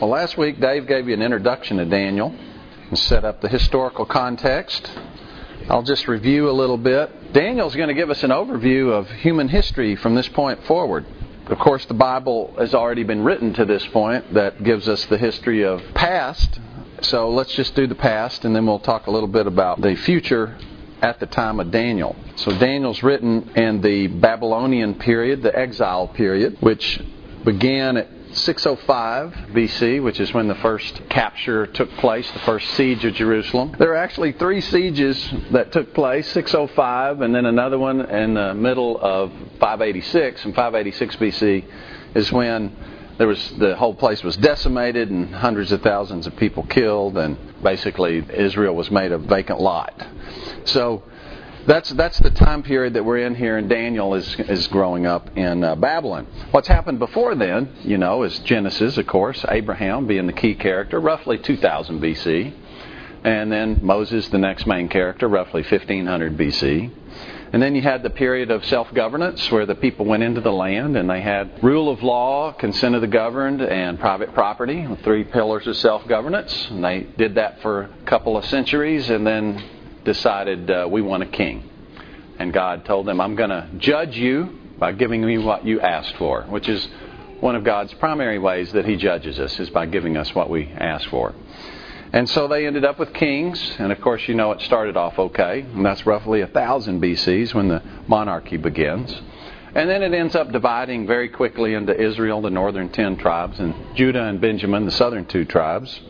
Well, last week Dave gave you an introduction to Daniel and set up the historical context. I'll just review a little bit. Daniel's going to give us an overview of human history from this point forward. Of course, the Bible has already been written to this point that gives us the history of past. So let's just do the past and then we'll talk a little bit about the future at the time of Daniel. So Daniel's written in the Babylonian period, the exile period, which began at 605 BC, which is when the first capture took place, the first siege of Jerusalem. There are actually three sieges that took place 605, and then another one in the middle of 586. And 586 BC is when there was the whole place was decimated and hundreds of thousands of people killed, and basically Israel was made a vacant lot. So that's that's the time period that we're in here, and Daniel is is growing up in uh, Babylon. What's happened before then, you know, is Genesis, of course, Abraham being the key character, roughly 2000 BC, and then Moses, the next main character, roughly 1500 BC. And then you had the period of self governance where the people went into the land and they had rule of law, consent of the governed, and private property, three pillars of self governance. And they did that for a couple of centuries and then decided uh, we want a king. And God told them, I'm going to judge you by giving you what you asked for, which is one of God's primary ways that He judges us, is by giving us what we ask for. And so they ended up with kings, and of course, you know it started off okay, and that's roughly 1000 BCs when the monarchy begins. And then it ends up dividing very quickly into Israel, the northern 10 tribes, and Judah and Benjamin, the southern two tribes.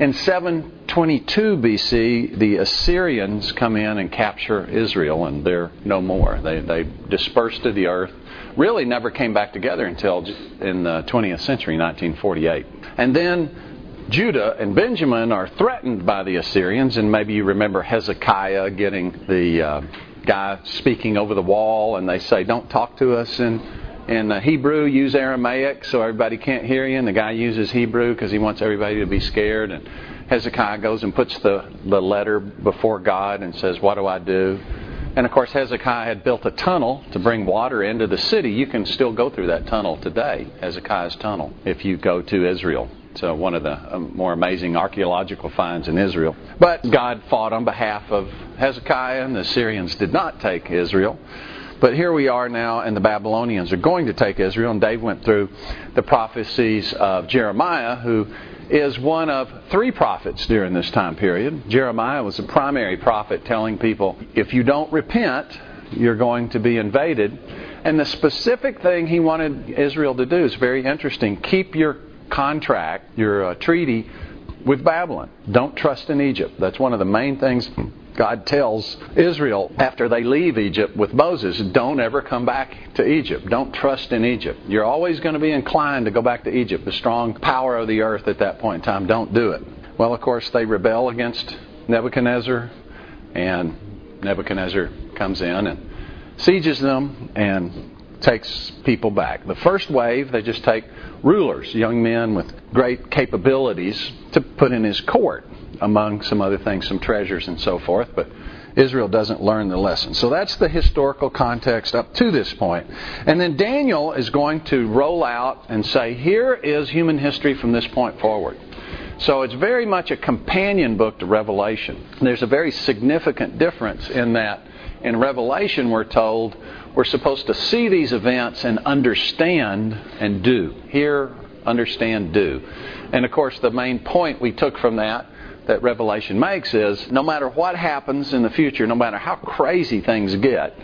In 722 BC, the Assyrians come in and capture Israel, and they're no more. They, they dispersed to the earth. Really never came back together until in the 20th century, 1948. And then Judah and Benjamin are threatened by the Assyrians, and maybe you remember Hezekiah getting the uh, guy speaking over the wall, and they say, Don't talk to us in in Hebrew, use Aramaic so everybody can't hear you. And the guy uses Hebrew because he wants everybody to be scared. And Hezekiah goes and puts the, the letter before God and says, What do I do? And of course, Hezekiah had built a tunnel to bring water into the city. You can still go through that tunnel today, Hezekiah's tunnel, if you go to Israel. So, one of the um, more amazing archaeological finds in Israel. But God fought on behalf of Hezekiah, and the Syrians did not take Israel. But here we are now, and the Babylonians are going to take Israel. And Dave went through the prophecies of Jeremiah, who is one of three prophets during this time period. Jeremiah was a primary prophet telling people, if you don't repent, you're going to be invaded. And the specific thing he wanted Israel to do is very interesting. Keep your contract, your uh, treaty with Babylon. Don't trust in Egypt. That's one of the main things God tells Israel after they leave Egypt with Moses, don't ever come back to Egypt. Don't trust in Egypt. You're always going to be inclined to go back to Egypt, the strong power of the earth at that point in time. Don't do it. Well, of course, they rebel against Nebuchadnezzar, and Nebuchadnezzar comes in and sieges them and takes people back. The first wave, they just take rulers, young men with great capabilities, to put in his court among some other things, some treasures and so forth. But Israel doesn't learn the lesson. So that's the historical context up to this point. And then Daniel is going to roll out and say, here is human history from this point forward. So it's very much a companion book to Revelation. There's a very significant difference in that in Revelation we're told we're supposed to see these events and understand and do. Hear, understand, do. And of course, the main point we took from that that Revelation makes is no matter what happens in the future, no matter how crazy things get,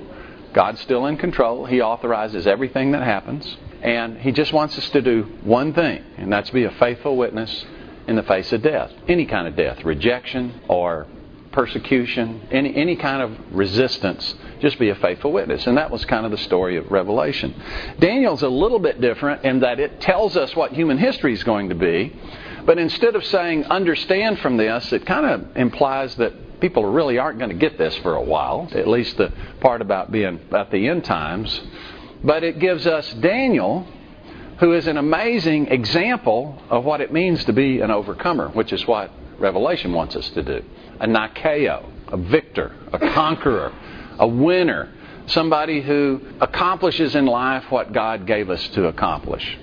God's still in control. He authorizes everything that happens. And He just wants us to do one thing, and that's be a faithful witness in the face of death. Any kind of death, rejection or persecution, any, any kind of resistance, just be a faithful witness. And that was kind of the story of Revelation. Daniel's a little bit different in that it tells us what human history is going to be, but instead of saying understand from this, it kind of implies that people really aren't going to get this for a while, at least the part about being at the end times. But it gives us Daniel, who is an amazing example of what it means to be an overcomer, which is what Revelation wants us to do. A Nikeo, a victor, a conqueror, a winner, somebody who accomplishes in life what God gave us to accomplish.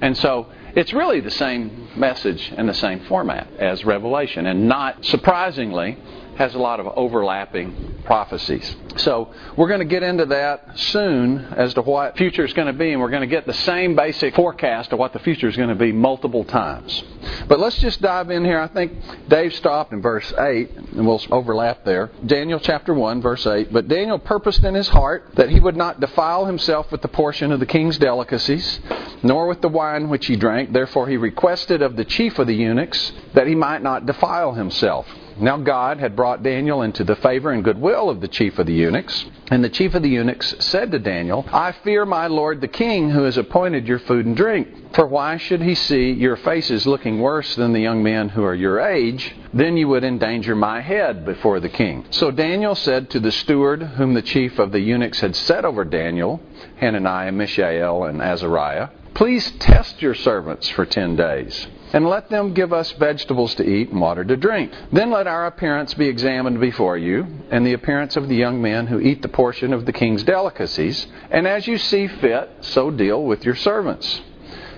And so It's really the same message and the same format as Revelation, and not surprisingly, has a lot of overlapping prophecies. So we're going to get into that soon as to what future is going to be, and we're going to get the same basic forecast of what the future is going to be multiple times. But let's just dive in here. I think Dave stopped in verse 8, and we'll overlap there. Daniel chapter 1, verse 8. But Daniel purposed in his heart that he would not defile himself with the portion of the king's delicacies, nor with the wine which he drank. Therefore he requested of the chief of the eunuchs that he might not defile himself. Now God had brought Daniel into the favor and goodwill of the chief of the eunuchs. And the chief of the eunuchs said to Daniel, I fear my lord the king who has appointed your food and drink. For why should he see your faces looking worse than the young men who are your age? Then you would endanger my head before the king. So Daniel said to the steward whom the chief of the eunuchs had set over Daniel, Hananiah, Mishael, and Azariah, Please test your servants for ten days and let them give us vegetables to eat and water to drink. Then let our appearance be examined before you, and the appearance of the young men who eat the portion of the king's delicacies, and as you see fit, so deal with your servants.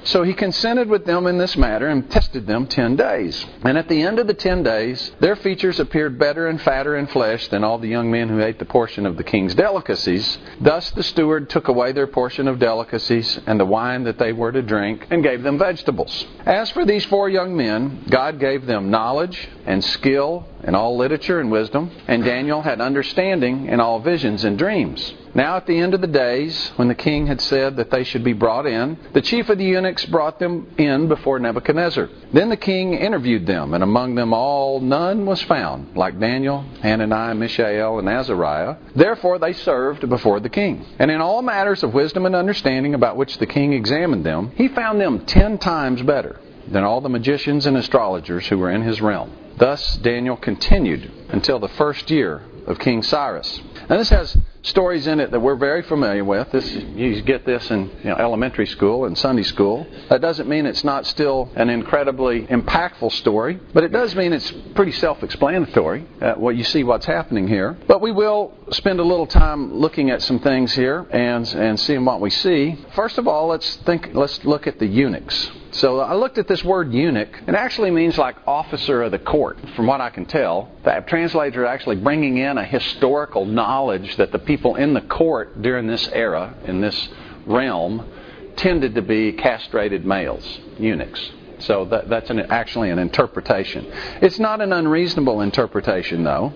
So he consented with them in this matter and tested them ten days. And at the end of the ten days, their features appeared better and fatter in flesh than all the young men who ate the portion of the king's delicacies. Thus the steward took away their portion of delicacies and the wine that they were to drink and gave them vegetables. As for these four young men, God gave them knowledge and skill in all literature and wisdom, and Daniel had understanding in all visions and dreams. Now, at the end of the days, when the king had said that they should be brought in, the chief of the eunuchs brought them in before Nebuchadnezzar. Then the king interviewed them, and among them all none was found, like Daniel, Hananiah, Mishael, and Azariah. Therefore they served before the king. And in all matters of wisdom and understanding about which the king examined them, he found them ten times better than all the magicians and astrologers who were in his realm. Thus Daniel continued until the first year of King Cyrus. Now this has stories in it that we're very familiar with. This you get this in you know, elementary school and Sunday school. That doesn't mean it's not still an incredibly impactful story, but it does mean it's pretty self-explanatory. Uh, what you see what's happening here. But we will spend a little time looking at some things here and and seeing what we see. First of all, let's think. Let's look at the eunuchs. So I looked at this word eunuch. It actually means like officer of the court, from what I can tell. The translator is actually bringing in a historical knowledge that the people in the court during this era, in this realm, tended to be castrated males, eunuchs. So that, that's an, actually an interpretation. It's not an unreasonable interpretation, though.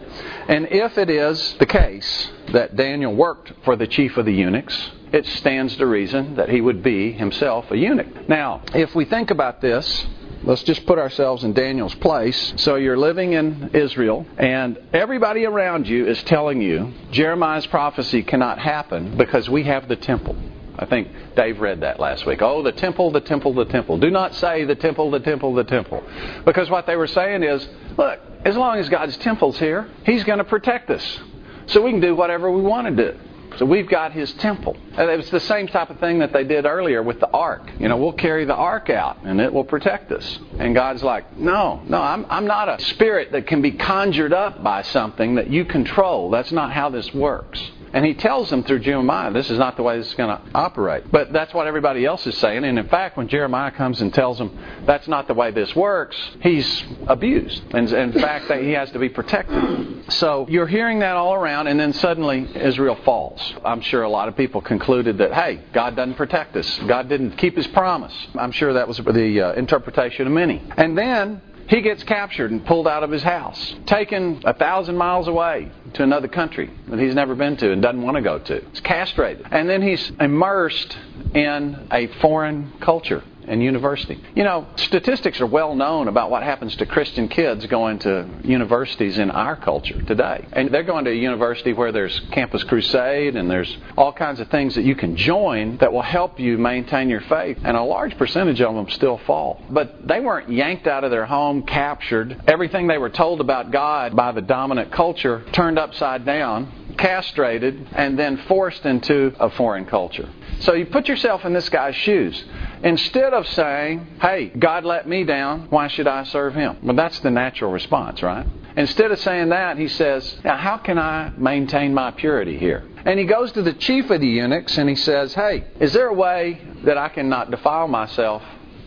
And if it is the case that Daniel worked for the chief of the eunuchs, it stands to reason that he would be himself a eunuch. Now, if we think about this, Let's just put ourselves in Daniel's place. So you're living in Israel, and everybody around you is telling you Jeremiah's prophecy cannot happen because we have the temple. I think Dave read that last week. Oh, the temple, the temple, the temple. Do not say the temple, the temple, the temple. Because what they were saying is, look, as long as God's temple's here, He's going to protect us. So we can do whatever we want to do. So we've got his temple. And it was the same type of thing that they did earlier with the ark. You know, we'll carry the ark out and it will protect us. And God's like, no, no, I'm, I'm not a spirit that can be conjured up by something that you control. That's not how this works. And he tells them through Jeremiah, this is not the way this is going to operate. But that's what everybody else is saying. And in fact, when Jeremiah comes and tells them that's not the way this works, he's abused. And in fact, that he has to be protected. So you're hearing that all around, and then suddenly Israel falls. I'm sure a lot of people concluded that, hey, God doesn't protect us. God didn't keep his promise. I'm sure that was the uh, interpretation of many. And then he gets captured and pulled out of his house, taken a thousand miles away to another country that he's never been to and doesn't want to go to. He's castrated. And then he's immersed in a foreign culture and university. You know, statistics are well known about what happens to Christian kids going to universities in our culture today. And they're going to a university where there's Campus Crusade and there's all kinds of things that you can join that will help you maintain your faith. And a large percentage of them still fall. But they weren't yanked out of their home, captured. Everything they were told about God by the dominant culture turned upside down, castrated, and then forced into a foreign culture. So you put yourself in this guy's shoes. Instead of saying, hey, God let me down, why should I serve him? Well, that's the natural response, right? Instead of saying that, he says, now how can I maintain my purity here? And he goes to the chief of the eunuchs and he says, hey, is there a way that I can not defile myself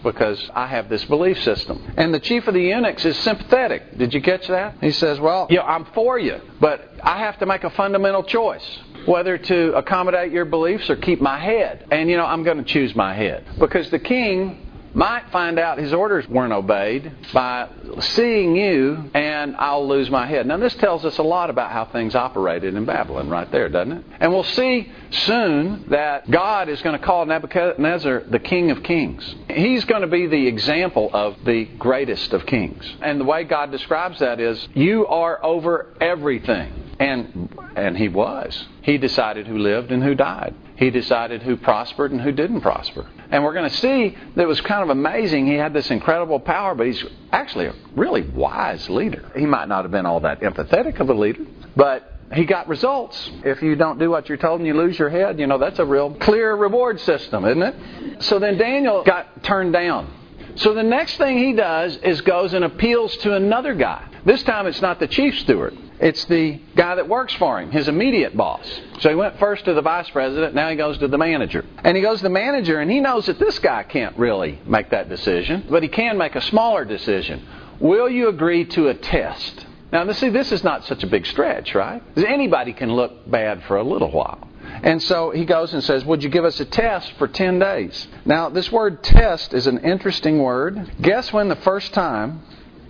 because I have this belief system. And the chief of the eunuchs is sympathetic. Did you catch that? He says, Well, yeah, I'm for you, but I have to make a fundamental choice whether to accommodate your beliefs or keep my head. And, you know, I'm going to choose my head. Because the king might find out his orders weren't obeyed by seeing you, and I'll lose my head. Now, this tells us a lot about how things operated in Babylon, right there, doesn't it? And we'll see soon that God is going to call Nebuchadnezzar the King of Kings. He's going to be the example of the greatest of kings. And the way God describes that is, you are over everything. And and he was. He decided who lived and who died. He decided who prospered and who didn't prosper. And we're going to see that it was kind of amazing. He had this incredible power, but he's actually a really wise leader. He might not have been all that empathetic of a leader, but he got results. If you don't do what you're told and you lose your head, you know, that's a real clear reward system, isn't it? So then Daniel got turned down. So the next thing he does is goes and appeals to another guy. This time it's not the chief steward. It's the guy that works for him, his immediate boss. So he went first to the vice president, now he goes to the manager. And he goes to the manager, and he knows that this guy can't really make that decision, but he can make a smaller decision. Will you agree to a test? Now, see, this is not such a big stretch, right? Anybody can look bad for a little while. And so he goes and says, Would you give us a test for 10 days? Now, this word test is an interesting word. Guess when the first time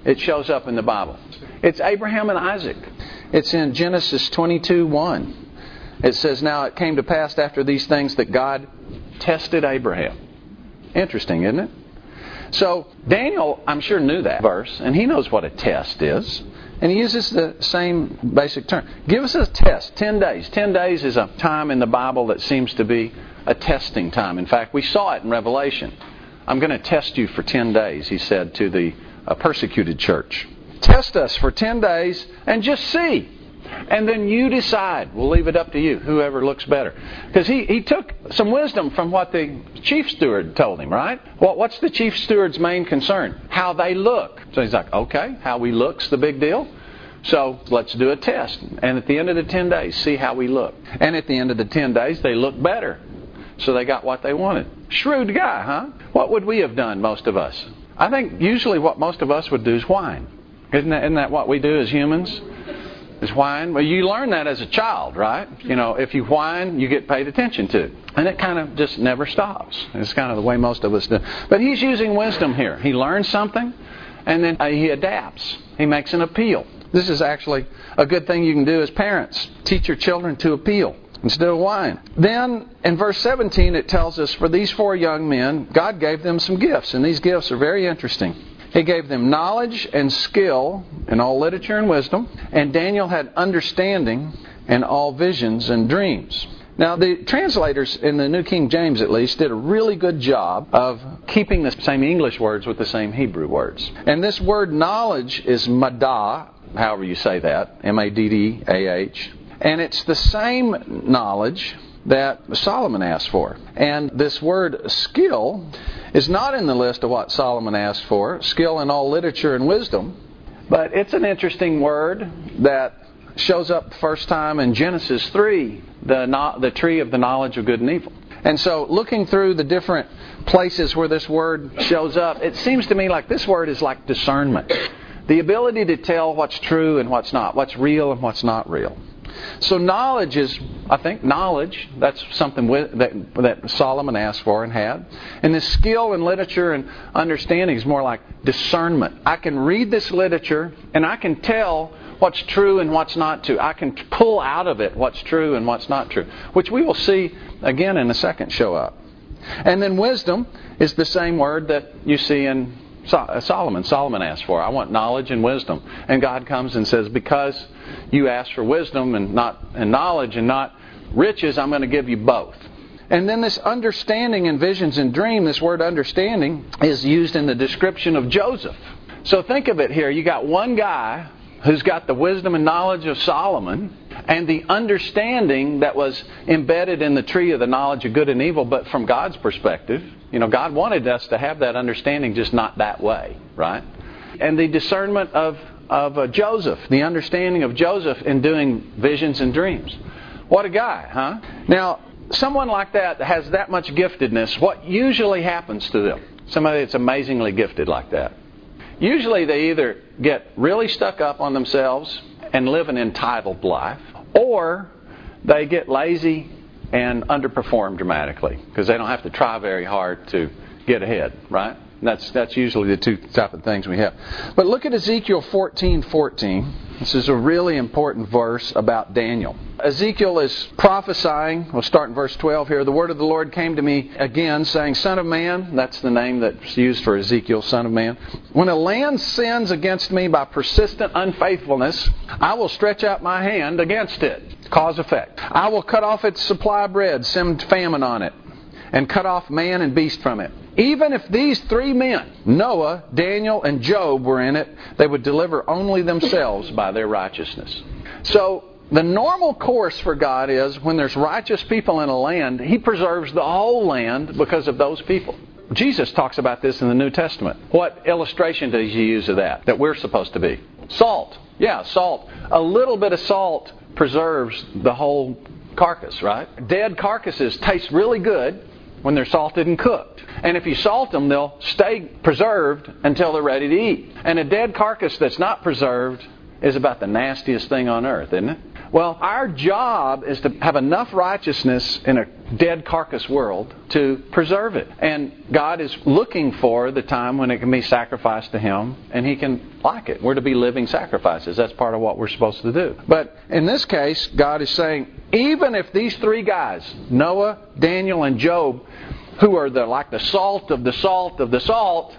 it shows up in the Bible? It's Abraham and Isaac. It's in Genesis 22 1. It says, Now it came to pass after these things that God tested Abraham. Interesting, isn't it? So Daniel, I'm sure, knew that verse, and he knows what a test is. And he uses the same basic term. Give us a test, 10 days. 10 days is a time in the Bible that seems to be a testing time. In fact, we saw it in Revelation. I'm going to test you for 10 days, he said to the uh, persecuted church. Test us for 10 days and just see. And then you decide. We'll leave it up to you, whoever looks better. Because he, he took some wisdom from what the chief steward told him, right? Well, what's the chief steward's main concern? How they look. So he's like, okay, how we look's the big deal. So let's do a test. And at the end of the 10 days, see how we look. And at the end of the 10 days, they look better. So they got what they wanted. Shrewd guy, huh? What would we have done, most of us? I think usually what most of us would do is whine. Isn't that, isn't that what we do as humans? Is whine? Well, you learn that as a child, right? You know, if you whine, you get paid attention to. And it kind of just never stops. It's kind of the way most of us do. But he's using wisdom here. He learns something, and then uh, he adapts. He makes an appeal. This is actually a good thing you can do as parents. Teach your children to appeal instead of whine. Then in verse 17 it tells us for these four young men, God gave them some gifts, and these gifts are very interesting. He gave them knowledge and skill in all literature and wisdom, and Daniel had understanding in all visions and dreams. Now, the translators in the New King James, at least, did a really good job of keeping the same English words with the same Hebrew words. And this word knowledge is madah, however you say that, M A D D A H. And it's the same knowledge that Solomon asked for. And this word skill is not in the list of what Solomon asked for skill in all literature and wisdom. But it's an interesting word that shows up the first time in Genesis 3, the, the tree of the knowledge of good and evil. And so, looking through the different places where this word shows up, it seems to me like this word is like discernment the ability to tell what's true and what's not, what's real and what's not real. So knowledge is, I think, knowledge. That's something that, that Solomon asked for and had. And this skill in literature and understanding is more like discernment. I can read this literature and I can tell what's true and what's not true. I can pull out of it what's true and what's not true, which we will see again in a second show up. And then wisdom is the same word that you see in uh, Solomon. Solomon asked for. I want knowledge and wisdom. And God comes and says, Because you asked for wisdom and not and knowledge and not riches, I'm going to give you both. And then this understanding in visions and dream, this word understanding, is used in the description of Joseph. So think of it here. You got one guy who's got the wisdom and knowledge of Solomon and the understanding that was embedded in the tree of the knowledge of good and evil, but from God's perspective. You know, God wanted us to have that understanding, just not that way, right? And the discernment of, of uh, Joseph, the understanding of Joseph in doing visions and dreams. What a guy, huh? Now, someone like that has that much giftedness, what usually happens to them? Somebody that's amazingly gifted like that. Usually they either get really stuck up on themselves and live an entitled life, or they get lazy and underperform dramatically because they don't have to try very hard to get ahead, right? That's that's usually the two type of things we have. But look at Ezekiel 14:14. 14. This is a really important verse about Daniel. Ezekiel is prophesying. We'll start in verse 12 here. The word of the Lord came to me again, saying, Son of man, that's the name that's used for Ezekiel, Son of man. When a land sins against me by persistent unfaithfulness, I will stretch out my hand against it. Cause effect. I will cut off its supply of bread, send famine on it, and cut off man and beast from it. Even if these three men, Noah, Daniel, and Job, were in it, they would deliver only themselves by their righteousness. So, the normal course for God is when there's righteous people in a land, He preserves the whole land because of those people. Jesus talks about this in the New Testament. What illustration does he use of that? That we're supposed to be? Salt. Yeah, salt. A little bit of salt preserves the whole carcass, right? Dead carcasses taste really good when they're salted and cooked. And if you salt them, they'll stay preserved until they're ready to eat. And a dead carcass that's not preserved is about the nastiest thing on earth, isn't it? Well, our job is to have enough righteousness in a dead carcass world to preserve it. And God is looking for the time when it can be sacrificed to Him and He can like it. We're to be living sacrifices. That's part of what we're supposed to do. But in this case, God is saying, even if these three guys, Noah, Daniel, and Job, who are the like the salt of the salt of the salt,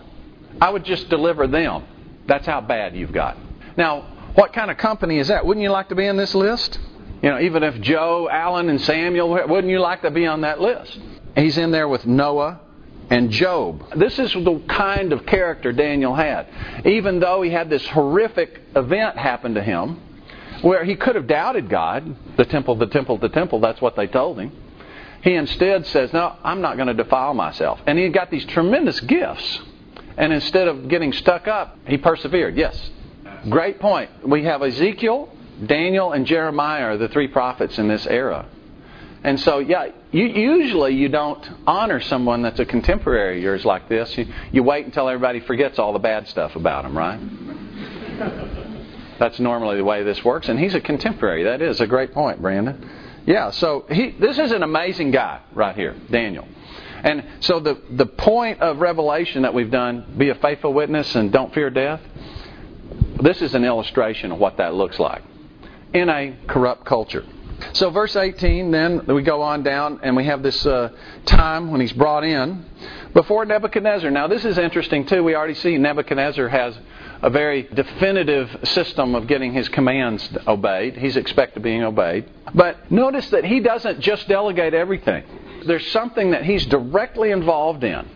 I would just deliver them. That's how bad you've got. Now, what kind of company is that? Wouldn't you like to be in this list? You know, even if Joe, Alan, and Samuel, wouldn't you like to be on that list? He's in there with Noah and Job. This is the kind of character Daniel had. Even though he had this horrific event happen to him, where he could have doubted God, the temple, the temple, the temple, that's what they told him. He instead says, No, I'm not going to defile myself. And he got these tremendous gifts. And instead of getting stuck up, he persevered. Yes. Great point. We have Ezekiel, Daniel, and Jeremiah are the three prophets in this era. And so, yeah, you, usually you don't honor someone that's a contemporary of yours like this. You, you wait until everybody forgets all the bad stuff about them, right? That's normally the way this works. And he's a contemporary. That is a great point, Brandon. Yeah, so he, this is an amazing guy right here, Daniel. And so the, the point of Revelation that we've done, be a faithful witness and don't fear death, this is an illustration of what that looks like in a corrupt culture. So, verse 18, then we go on down and we have this uh, time when he's brought in before Nebuchadnezzar. Now, this is interesting too. We already see Nebuchadnezzar has a very definitive system of getting his commands obeyed. He's expected being obeyed. But notice that he doesn't just delegate everything, there's something that he's directly involved in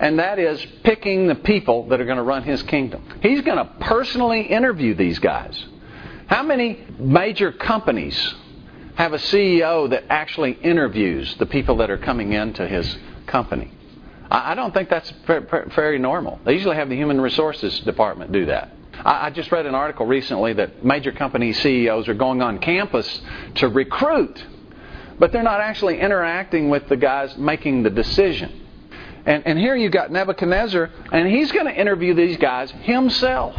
and that is picking the people that are going to run his kingdom. He's going to personally interview these guys. How many major companies have a CEO that actually interviews the people that are coming into his company? I don't think that's very normal. They usually have the human resources department do that. I just read an article recently that major company CEOs are going on campus to recruit, but they're not actually interacting with the guys making the decision. And, and here you've got Nebuchadnezzar, and he's going to interview these guys himself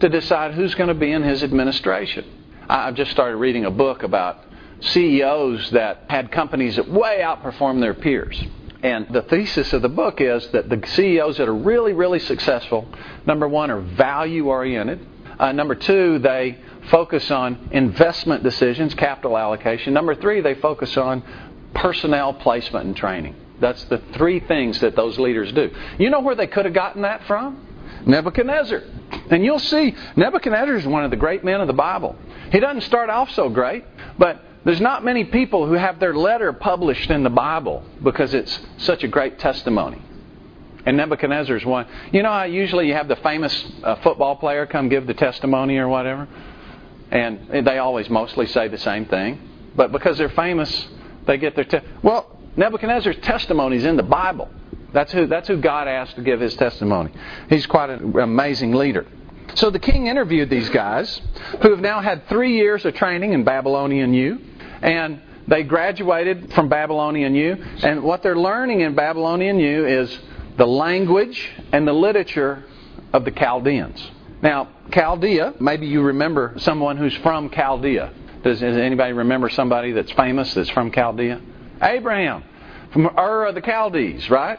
to decide who's going to be in his administration. I've just started reading a book about CEOs that had companies that way outperformed their peers. And the thesis of the book is that the CEOs that are really, really successful, number one, are value oriented. Uh, number two, they focus on investment decisions, capital allocation. Number three, they focus on personnel placement and training. That's the three things that those leaders do. You know where they could have gotten that from? Nebuchadnezzar. And you'll see, Nebuchadnezzar is one of the great men of the Bible. He doesn't start off so great, but there's not many people who have their letter published in the Bible because it's such a great testimony. And Nebuchadnezzar is one. You know how usually you have the famous uh, football player come give the testimony or whatever? And they always mostly say the same thing. But because they're famous, they get their. Te- well, Nebuchadnezzar's testimony is in the Bible. That's who, that's who God asked to give his testimony. He's quite an amazing leader. So the king interviewed these guys who have now had three years of training in Babylonian U, and they graduated from Babylonian U, and what they're learning in Babylonian U is the language and the literature of the Chaldeans. Now, Chaldea, maybe you remember someone who's from Chaldea. Does, does anybody remember somebody that's famous that's from Chaldea? Abraham, from Ur of the Chaldees, right?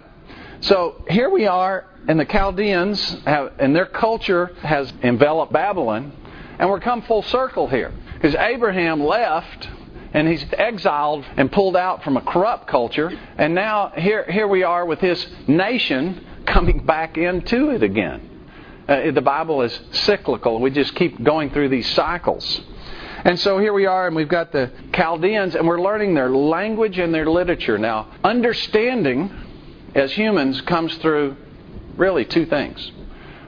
So here we are, and the Chaldeans have, and their culture has enveloped Babylon, and we're come full circle here. Because Abraham left and he's exiled and pulled out from a corrupt culture, and now here, here we are with his nation coming back into it again. Uh, the Bible is cyclical. We just keep going through these cycles. And so here we are, and we've got the Chaldeans, and we're learning their language and their literature. Now, understanding as humans comes through really two things.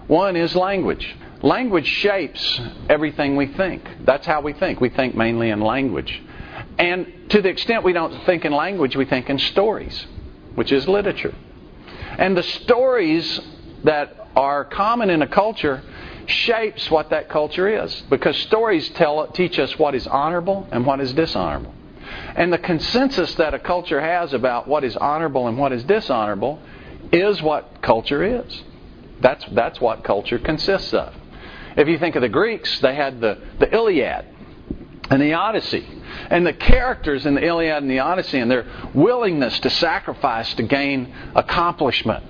One is language. Language shapes everything we think. That's how we think. We think mainly in language. And to the extent we don't think in language, we think in stories, which is literature. And the stories that are common in a culture shapes what that culture is because stories tell teach us what is honorable and what is dishonorable. And the consensus that a culture has about what is honorable and what is dishonorable is what culture is. That's, that's what culture consists of. If you think of the Greeks, they had the, the Iliad and the Odyssey. And the characters in the Iliad and the Odyssey and their willingness to sacrifice to gain accomplishment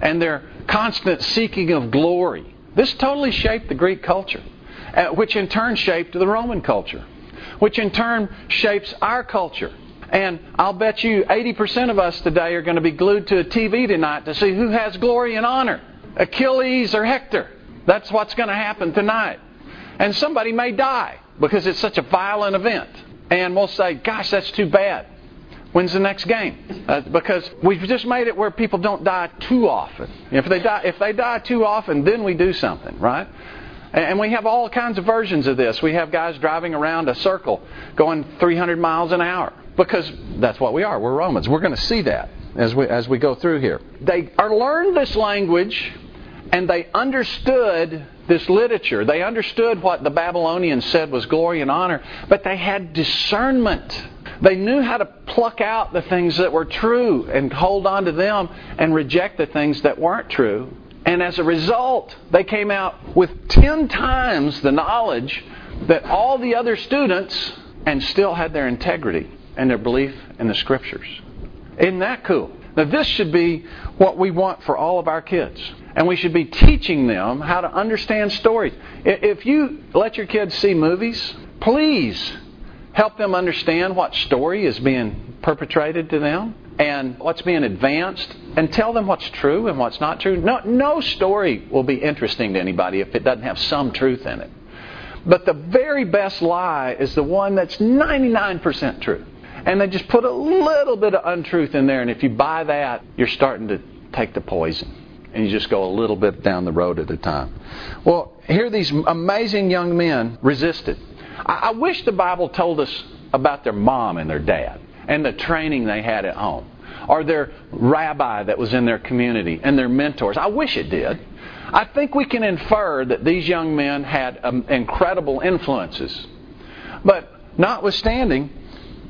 and their constant seeking of glory. This totally shaped the Greek culture, uh, which in turn shaped the Roman culture, which in turn shapes our culture. And I'll bet you 80% of us today are going to be glued to a TV tonight to see who has glory and honor Achilles or Hector. That's what's going to happen tonight. And somebody may die because it's such a violent event. And we'll say, gosh, that's too bad. When's the next game? Uh, because we've just made it where people don't die too often. If they die, if they die too often, then we do something, right? And we have all kinds of versions of this. We have guys driving around a circle going 300 miles an hour because that's what we are. We're Romans. We're going to see that as we as we go through here. They are learned this language and they understood this literature. They understood what the Babylonians said was glory and honor, but they had discernment. They knew how to pluck out the things that were true and hold on to them and reject the things that weren't true. And as a result, they came out with 10 times the knowledge that all the other students and still had their integrity and their belief in the scriptures. Isn't that cool? Now, this should be what we want for all of our kids. And we should be teaching them how to understand stories. If you let your kids see movies, please help them understand what story is being perpetrated to them and what's being advanced and tell them what's true and what's not true. No, no story will be interesting to anybody if it doesn't have some truth in it. But the very best lie is the one that's 99% true. And they just put a little bit of untruth in there, and if you buy that, you're starting to take the poison and you just go a little bit down the road at a time. Well, here these amazing young men resisted. I, I wish the Bible told us about their mom and their dad and the training they had at home, or their rabbi that was in their community and their mentors. I wish it did. I think we can infer that these young men had um, incredible influences. But notwithstanding,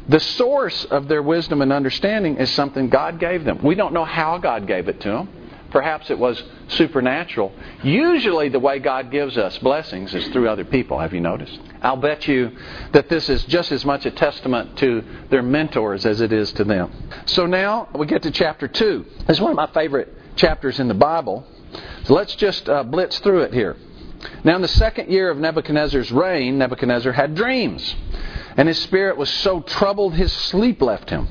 the source of their wisdom and understanding is something God gave them. We don't know how God gave it to them. Perhaps it was supernatural. Usually, the way God gives us blessings is through other people. Have you noticed? I'll bet you that this is just as much a testament to their mentors as it is to them. So now we get to chapter 2. This is one of my favorite chapters in the Bible. So let's just uh, blitz through it here. Now, in the second year of Nebuchadnezzar's reign, Nebuchadnezzar had dreams, and his spirit was so troubled his sleep left him.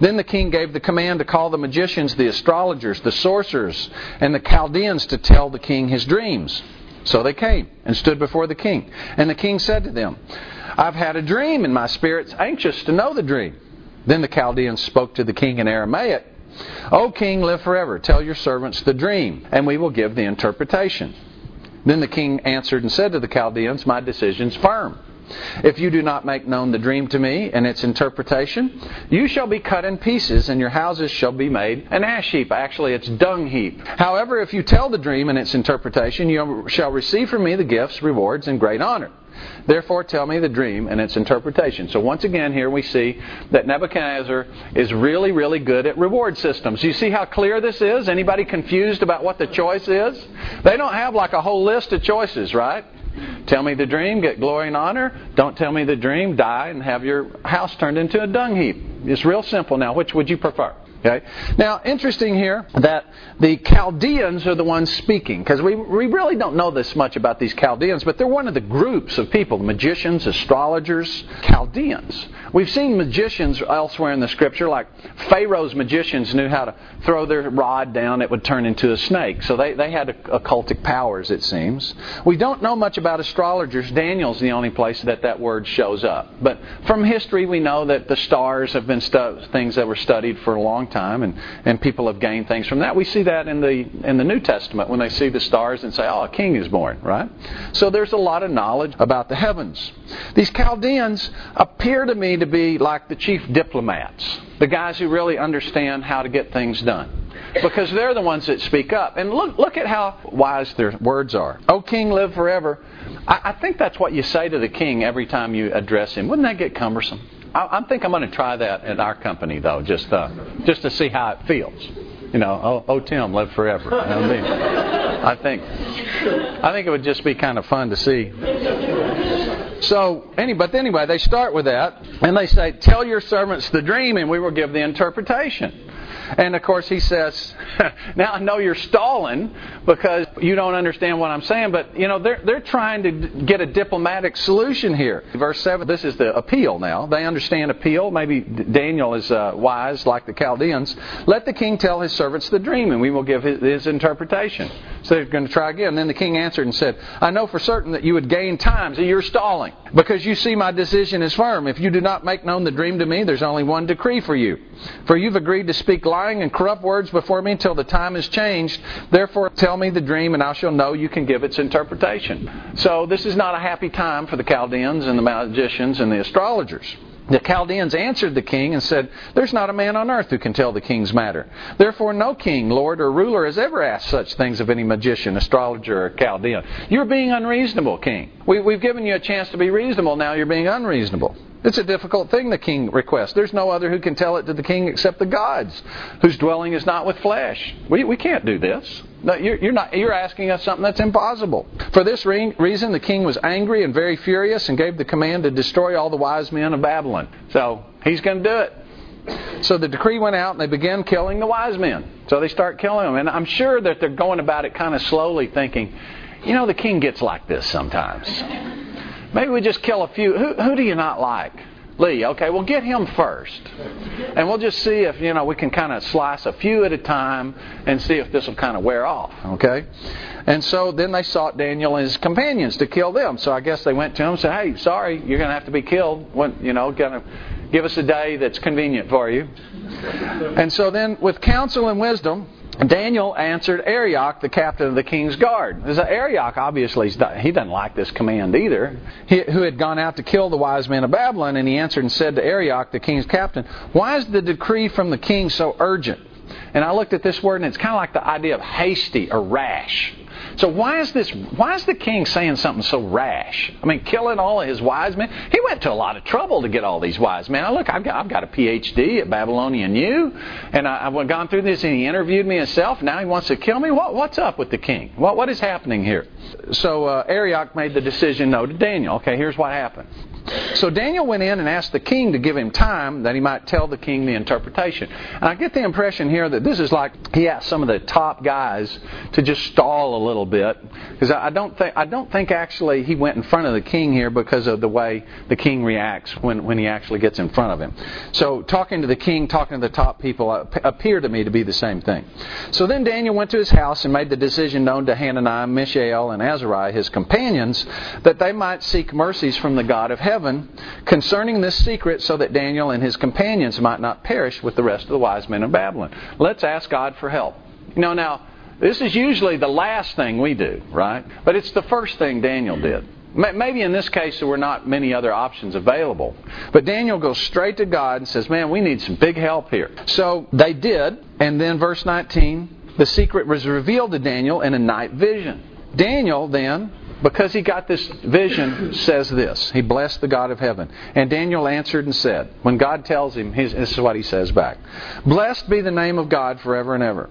Then the king gave the command to call the magicians, the astrologers, the sorcerers, and the Chaldeans to tell the king his dreams. So they came and stood before the king. And the king said to them, I've had a dream, and my spirit's anxious to know the dream. Then the Chaldeans spoke to the king in Aramaic, O king, live forever. Tell your servants the dream, and we will give the interpretation. Then the king answered and said to the Chaldeans, My decision's firm. If you do not make known the dream to me and its interpretation, you shall be cut in pieces, and your houses shall be made an ash heap. Actually, it's dung heap. However, if you tell the dream and its interpretation, you shall receive from me the gifts, rewards, and great honor. Therefore, tell me the dream and its interpretation. So, once again, here we see that Nebuchadnezzar is really, really good at reward systems. You see how clear this is? Anybody confused about what the choice is? They don't have like a whole list of choices, right? Tell me the dream, get glory and honor. Don't tell me the dream, die and have your house turned into a dung heap. It's real simple now. Which would you prefer? Okay. Now, interesting here that the Chaldeans are the ones speaking, because we, we really don't know this much about these Chaldeans, but they're one of the groups of people magicians, astrologers, Chaldeans. We've seen magicians elsewhere in the scripture, like Pharaoh's magicians knew how to throw their rod down, it would turn into a snake. So they, they had occultic powers, it seems. We don't know much about astrologers. Daniel's the only place that that word shows up. But from history, we know that the stars have been stu- things that were studied for a long time, and, and people have gained things from that. We see that in the, in the New Testament when they see the stars and say, oh, a king is born, right? So there's a lot of knowledge about the heavens. These Chaldeans appear to me to be like the chief diplomats, the guys who really understand how to get things done. Because they're the ones that speak up. And look, look at how wise their words are. O king, live forever. I, I think that's what you say to the king every time you address him. Wouldn't that get cumbersome? I, I think I'm going to try that at our company, though, just uh, just to see how it feels. You know, oh, oh Tim, live forever. You know I, mean? I think I think it would just be kind of fun to see. So, any, but anyway, they start with that, and they say, "Tell your servants the dream, and we will give the interpretation." And of course, he says, Now I know you're stalling because you don't understand what I'm saying, but you know, they're, they're trying to get a diplomatic solution here. Verse 7, this is the appeal now. They understand appeal. Maybe Daniel is uh, wise like the Chaldeans. Let the king tell his servants the dream, and we will give his, his interpretation. So they're going to try again. Then the king answered and said, I know for certain that you would gain time, so you're stalling, because you see my decision is firm. If you do not make known the dream to me, there's only one decree for you. For you've agreed to speak lying and corrupt words before me until the time is changed. Therefore, tell me the dream, and I shall know you can give its interpretation. So, this is not a happy time for the Chaldeans and the magicians and the astrologers. The Chaldeans answered the king and said, There's not a man on earth who can tell the king's matter. Therefore, no king, lord, or ruler has ever asked such things of any magician, astrologer, or Chaldean. You're being unreasonable, king. We, have given you a chance to be reasonable, now you're being unreasonable. It's a difficult thing the king requests. There's no other who can tell it to the king except the gods, whose dwelling is not with flesh. We, we can't do this. No, you're, you're, not, you're asking us something that's impossible. For this re- reason, the king was angry and very furious and gave the command to destroy all the wise men of Babylon. So he's going to do it. So the decree went out and they began killing the wise men. So they start killing them. And I'm sure that they're going about it kind of slowly, thinking, you know, the king gets like this sometimes. Maybe we just kill a few. Who, who do you not like? Lee. Okay, we'll get him first. And we'll just see if, you know, we can kind of slice a few at a time and see if this will kind of wear off. Okay? And so then they sought Daniel and his companions to kill them. So I guess they went to him and said, hey, sorry, you're going to have to be killed. When, you know, going to give us a day that's convenient for you. And so then, with counsel and wisdom, Daniel answered Arioch, the captain of the king's guard. There's uh, Arioch, obviously, he doesn't like this command either, he, who had gone out to kill the wise men of Babylon. And he answered and said to Arioch, the king's captain, Why is the decree from the king so urgent? And I looked at this word, and it's kind of like the idea of hasty or rash. So why is this? Why is the king saying something so rash? I mean, killing all of his wise men. He went to a lot of trouble to get all these wise men. Now, look, I've got, I've got a PhD at Babylonian U, and I, have gone through this, and he interviewed me himself. Now he wants to kill me. What, what's up with the king? What, what is happening here? So uh, Arioch made the decision no to Daniel. Okay, here's what happened. So Daniel went in and asked the king to give him time that he might tell the king the interpretation. And I get the impression here that this is like he asked some of the top guys to just stall a little bit because I don't think I don't think actually he went in front of the king here because of the way the king reacts when when he actually gets in front of him. So talking to the king, talking to the top people uh, appear to me to be the same thing. So then Daniel went to his house and made the decision known to Hananiah, Mishael, and Azariah, his companions, that they might seek mercies from the God of heaven heaven concerning this secret so that Daniel and his companions might not perish with the rest of the wise men of Babylon. Let's ask God for help. You know, now, this is usually the last thing we do, right? But it's the first thing Daniel did. Maybe in this case there were not many other options available. But Daniel goes straight to God and says, Man, we need some big help here. So they did, and then verse 19, the secret was revealed to Daniel in a night vision. Daniel then because he got this vision, says this. He blessed the God of heaven. And Daniel answered and said, when God tells him, this is what he says back Blessed be the name of God forever and ever.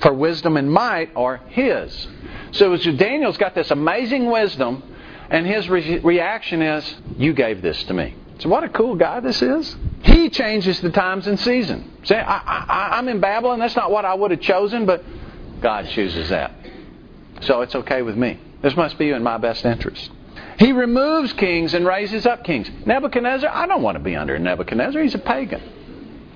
For wisdom and might are his. So Daniel's got this amazing wisdom, and his re- reaction is, You gave this to me. So what a cool guy this is. He changes the times and season. See, I, I'm in Babylon. That's not what I would have chosen, but God chooses that. So it's okay with me. This must be in my best interest. He removes kings and raises up kings. Nebuchadnezzar, I don't want to be under Nebuchadnezzar. He's a pagan.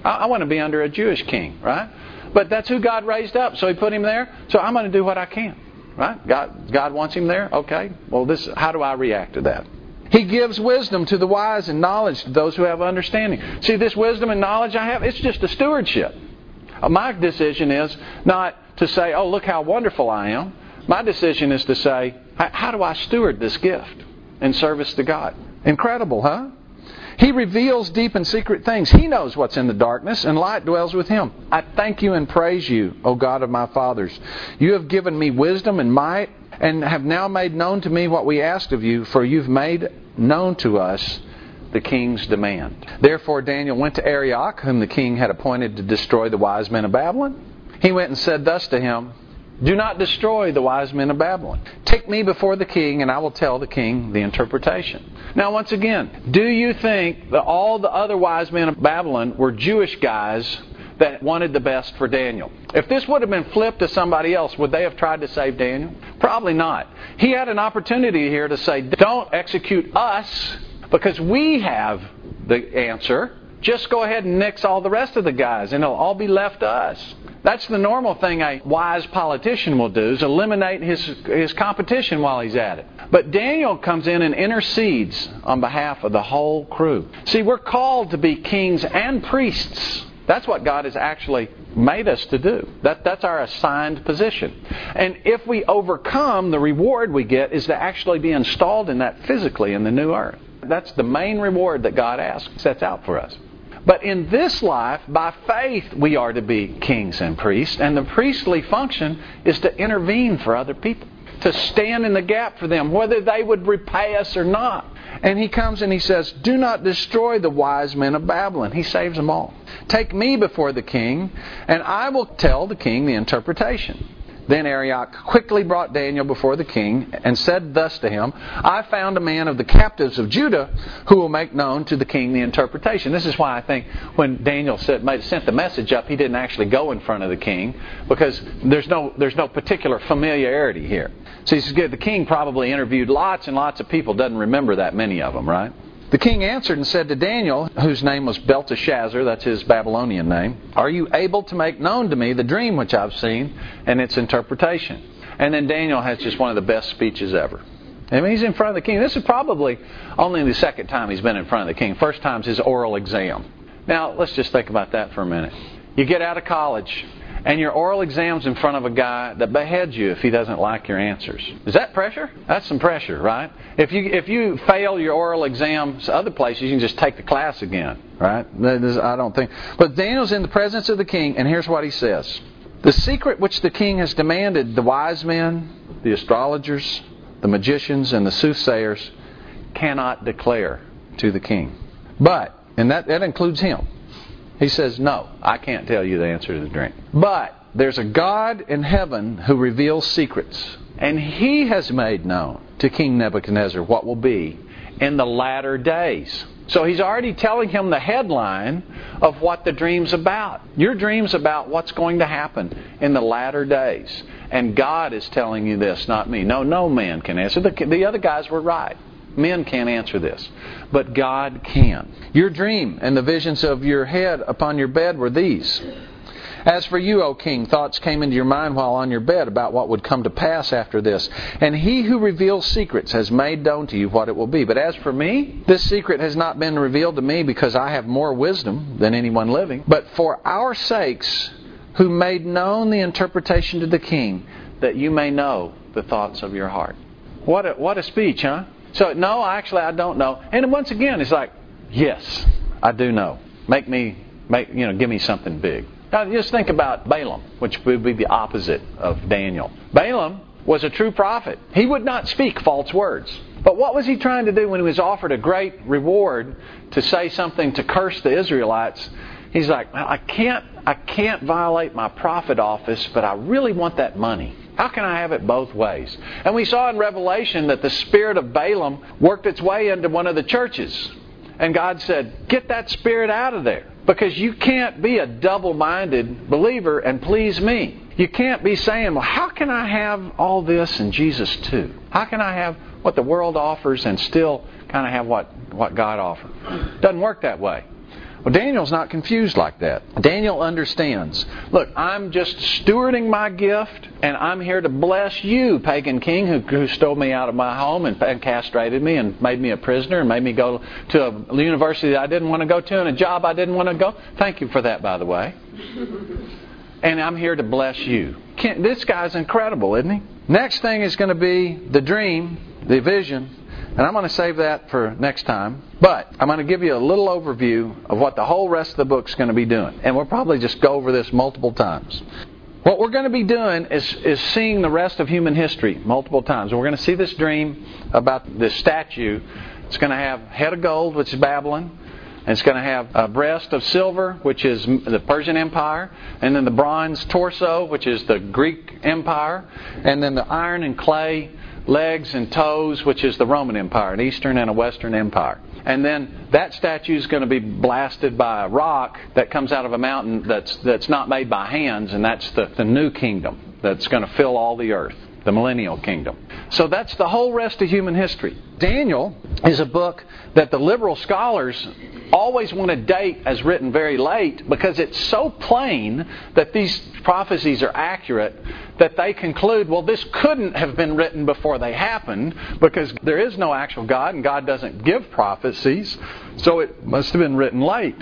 I, want to be under a Jewish king, right? But that's who God raised up, so He put him there. So I'm going to do what I can, right? God, God wants him there. Okay. Well, this. How do I react to that? He gives wisdom to the wise and knowledge to those who have understanding. See, this wisdom and knowledge I have, it's just a stewardship. Uh, my decision is not to say, "Oh, look how wonderful I am." My decision is to say, how do I steward this gift in service to God? Incredible, huh? He reveals deep and secret things. He knows what's in the darkness, and light dwells with him. I thank you and praise you, O God of my fathers. You have given me wisdom and might, and have now made known to me what we asked of you, for you've made known to us the king's demand. Therefore Daniel went to Arioch, whom the king had appointed to destroy the wise men of Babylon. He went and said thus to him, do not destroy the wise men of Babylon. Take me before the king, and I will tell the king the interpretation. Now, once again, do you think that all the other wise men of Babylon were Jewish guys that wanted the best for Daniel? If this would have been flipped to somebody else, would they have tried to save Daniel? Probably not. He had an opportunity here to say, don't execute us because we have the answer. Just go ahead and nix all the rest of the guys, and it'll all be left to us. That's the normal thing a wise politician will do is eliminate his, his competition while he's at it. But Daniel comes in and intercedes on behalf of the whole crew. See, we're called to be kings and priests. That's what God has actually made us to do. That, that's our assigned position. And if we overcome, the reward we get is to actually be installed in that physically in the new earth. That's the main reward that God asks, sets out for us. But in this life, by faith, we are to be kings and priests. And the priestly function is to intervene for other people, to stand in the gap for them, whether they would repay us or not. And he comes and he says, Do not destroy the wise men of Babylon. He saves them all. Take me before the king, and I will tell the king the interpretation. Then Arioch quickly brought Daniel before the king and said thus to him, I found a man of the captives of Judah who will make known to the king the interpretation. This is why I think when Daniel sent the message up, he didn't actually go in front of the king because there's no, there's no particular familiarity here. So he says, the king probably interviewed lots and lots of people, doesn't remember that many of them, right? The king answered and said to Daniel, whose name was Belteshazzar, that's his Babylonian name, Are you able to make known to me the dream which I've seen and its interpretation? And then Daniel has just one of the best speeches ever. I mean, he's in front of the king. This is probably only the second time he's been in front of the king. First time's his oral exam. Now, let's just think about that for a minute. You get out of college, and your oral exam's in front of a guy that beheads you if he doesn't like your answers. Is that pressure? That's some pressure, right? If you if you fail your oral exams other places, you can just take the class again, right? I don't think. But Daniel's in the presence of the king, and here's what he says: The secret which the king has demanded, the wise men, the astrologers, the magicians, and the soothsayers cannot declare to the king. But, and that, that includes him. He says, No, I can't tell you the answer to the dream. But there's a God in heaven who reveals secrets. And he has made known to King Nebuchadnezzar what will be in the latter days. So he's already telling him the headline of what the dream's about. Your dream's about what's going to happen in the latter days. And God is telling you this, not me. No, no man can answer. The, the other guys were right. Men can't answer this, but God can. Your dream and the visions of your head upon your bed were these. As for you, O king, thoughts came into your mind while on your bed about what would come to pass after this. And he who reveals secrets has made known to you what it will be. But as for me, this secret has not been revealed to me because I have more wisdom than anyone living, but for our sakes who made known the interpretation to the king, that you may know the thoughts of your heart. What a, what a speech, huh? So, no, actually, I don't know. And once again, it's like, yes, I do know. Make me, make, you know, give me something big. Now, just think about Balaam, which would be the opposite of Daniel. Balaam was a true prophet. He would not speak false words. But what was he trying to do when he was offered a great reward to say something to curse the Israelites? He's like, I can't, I can't violate my prophet office, but I really want that money. How can I have it both ways? And we saw in Revelation that the spirit of Balaam worked its way into one of the churches. And God said, Get that spirit out of there. Because you can't be a double minded believer and please me. You can't be saying, Well, how can I have all this and Jesus too? How can I have what the world offers and still kind of have what, what God offers? Doesn't work that way. Well, Daniel's not confused like that. Daniel understands. Look, I'm just stewarding my gift, and I'm here to bless you, pagan king, who, who stole me out of my home and, and castrated me and made me a prisoner and made me go to a university that I didn't want to go to and a job I didn't want to go. Thank you for that, by the way. and I'm here to bless you. Can't, this guy's incredible, isn't he? Next thing is going to be the dream, the vision, and I'm going to save that for next time. But I'm going to give you a little overview of what the whole rest of the book's going to be doing. And we'll probably just go over this multiple times. What we're going to be doing is, is seeing the rest of human history multiple times. We're going to see this dream about this statue. It's going to have head of gold, which is Babylon. And it's going to have a breast of silver, which is the Persian Empire, and then the bronze torso, which is the Greek Empire, and then the iron and clay legs and toes, which is the Roman Empire, an Eastern and a Western Empire. And then that statue is going to be blasted by a rock that comes out of a mountain that's, that's not made by hands, and that's the, the new kingdom that's going to fill all the earth the millennial kingdom. So that's the whole rest of human history. Daniel is a book that the liberal scholars always want to date as written very late because it's so plain that these prophecies are accurate that they conclude, well, this couldn't have been written before they happened because there is no actual God and God doesn't give prophecies, so it must have been written late.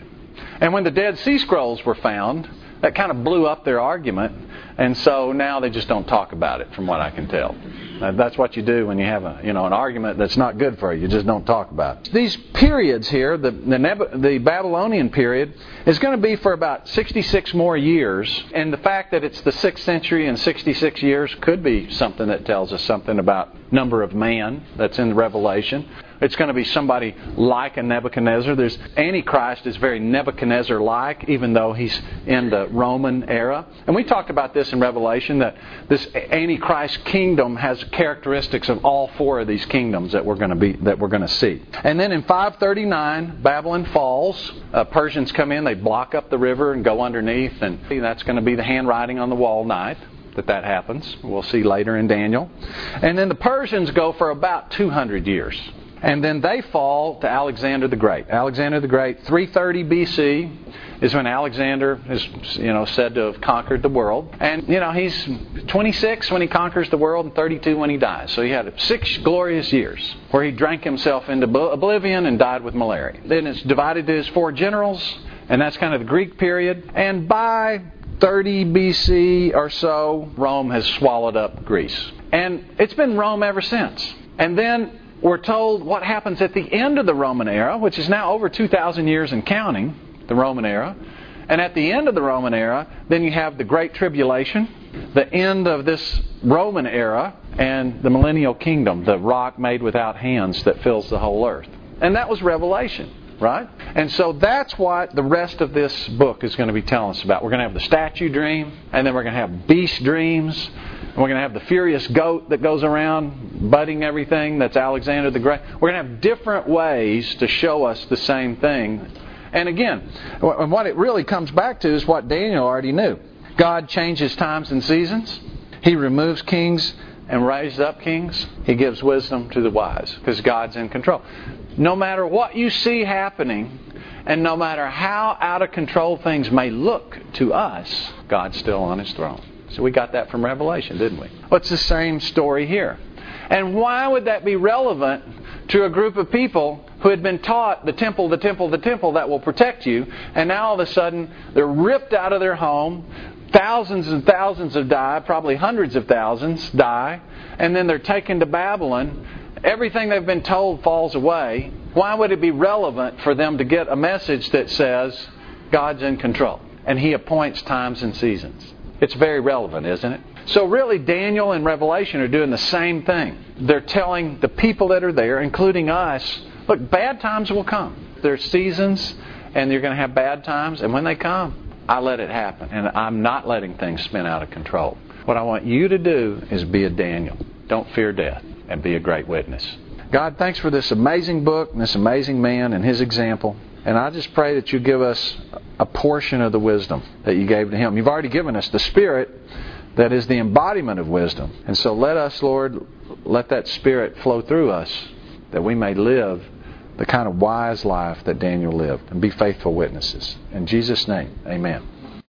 And when the Dead Sea Scrolls were found, that kind of blew up their argument and so now they just don't talk about it, from what I can tell. Uh, that's what you do when you have a you know an argument that's not good for you. You just don't talk about it. These periods here, the the, the Babylonian period, is going to be for about 66 more years, and the fact that it's the sixth century and 66 years could be something that tells us something about number of man that's in Revelation. It's going to be somebody like a Nebuchadnezzar. There's Antichrist is very Nebuchadnezzar-like, even though he's in the Roman era. And we talked about this in Revelation that this Antichrist kingdom has characteristics of all four of these kingdoms that we're going to be that we're going to see. And then in 539, Babylon falls. Uh, Persians come in, they block up the river and go underneath, and that's going to be the handwriting on the wall night that that happens. We'll see later in Daniel. And then the Persians go for about 200 years. And then they fall to Alexander the Great. Alexander the Great, 330 BC, is when Alexander is you know said to have conquered the world. And you know he's 26 when he conquers the world and 32 when he dies. So he had six glorious years where he drank himself into oblivion and died with malaria. Then it's divided to his four generals, and that's kind of the Greek period. And by 30 BC or so, Rome has swallowed up Greece. And it's been Rome ever since. And then we're told what happens at the end of the Roman era, which is now over 2,000 years and counting, the Roman era. And at the end of the Roman era, then you have the Great Tribulation, the end of this Roman era, and the millennial kingdom, the rock made without hands that fills the whole earth. And that was Revelation right? And so that's what the rest of this book is going to be telling us about. We're going to have the statue dream, and then we're going to have beast dreams, we're going to have the furious goat that goes around butting everything. That's Alexander the Great. We're going to have different ways to show us the same thing. And again, what it really comes back to is what Daniel already knew. God changes times and seasons. He removes kings and raises up kings. He gives wisdom to the wise because God's in control. No matter what you see happening, and no matter how out of control things may look to us, God's still on his throne. So we got that from Revelation, didn't we? Well, it's the same story here. And why would that be relevant to a group of people who had been taught the temple, the temple, the temple that will protect you, and now all of a sudden they're ripped out of their home, thousands and thousands have died, probably hundreds of thousands die, and then they're taken to Babylon everything they've been told falls away, why would it be relevant for them to get a message that says God's in control and He appoints times and seasons? It's very relevant, isn't it? So, really, Daniel and Revelation are doing the same thing. They're telling the people that are there, including us, look, bad times will come. There's seasons, and you're going to have bad times, and when they come, I let it happen, and I'm not letting things spin out of control. What I want you to do is be a Daniel. Don't fear death, and be a great witness. God, thanks for this amazing book and this amazing man and his example. And I just pray that you give us a portion of the wisdom that you gave to him. You've already given us the Spirit that is the embodiment of wisdom. And so let us, Lord, let that Spirit flow through us that we may live the kind of wise life that Daniel lived and be faithful witnesses. In Jesus' name, amen.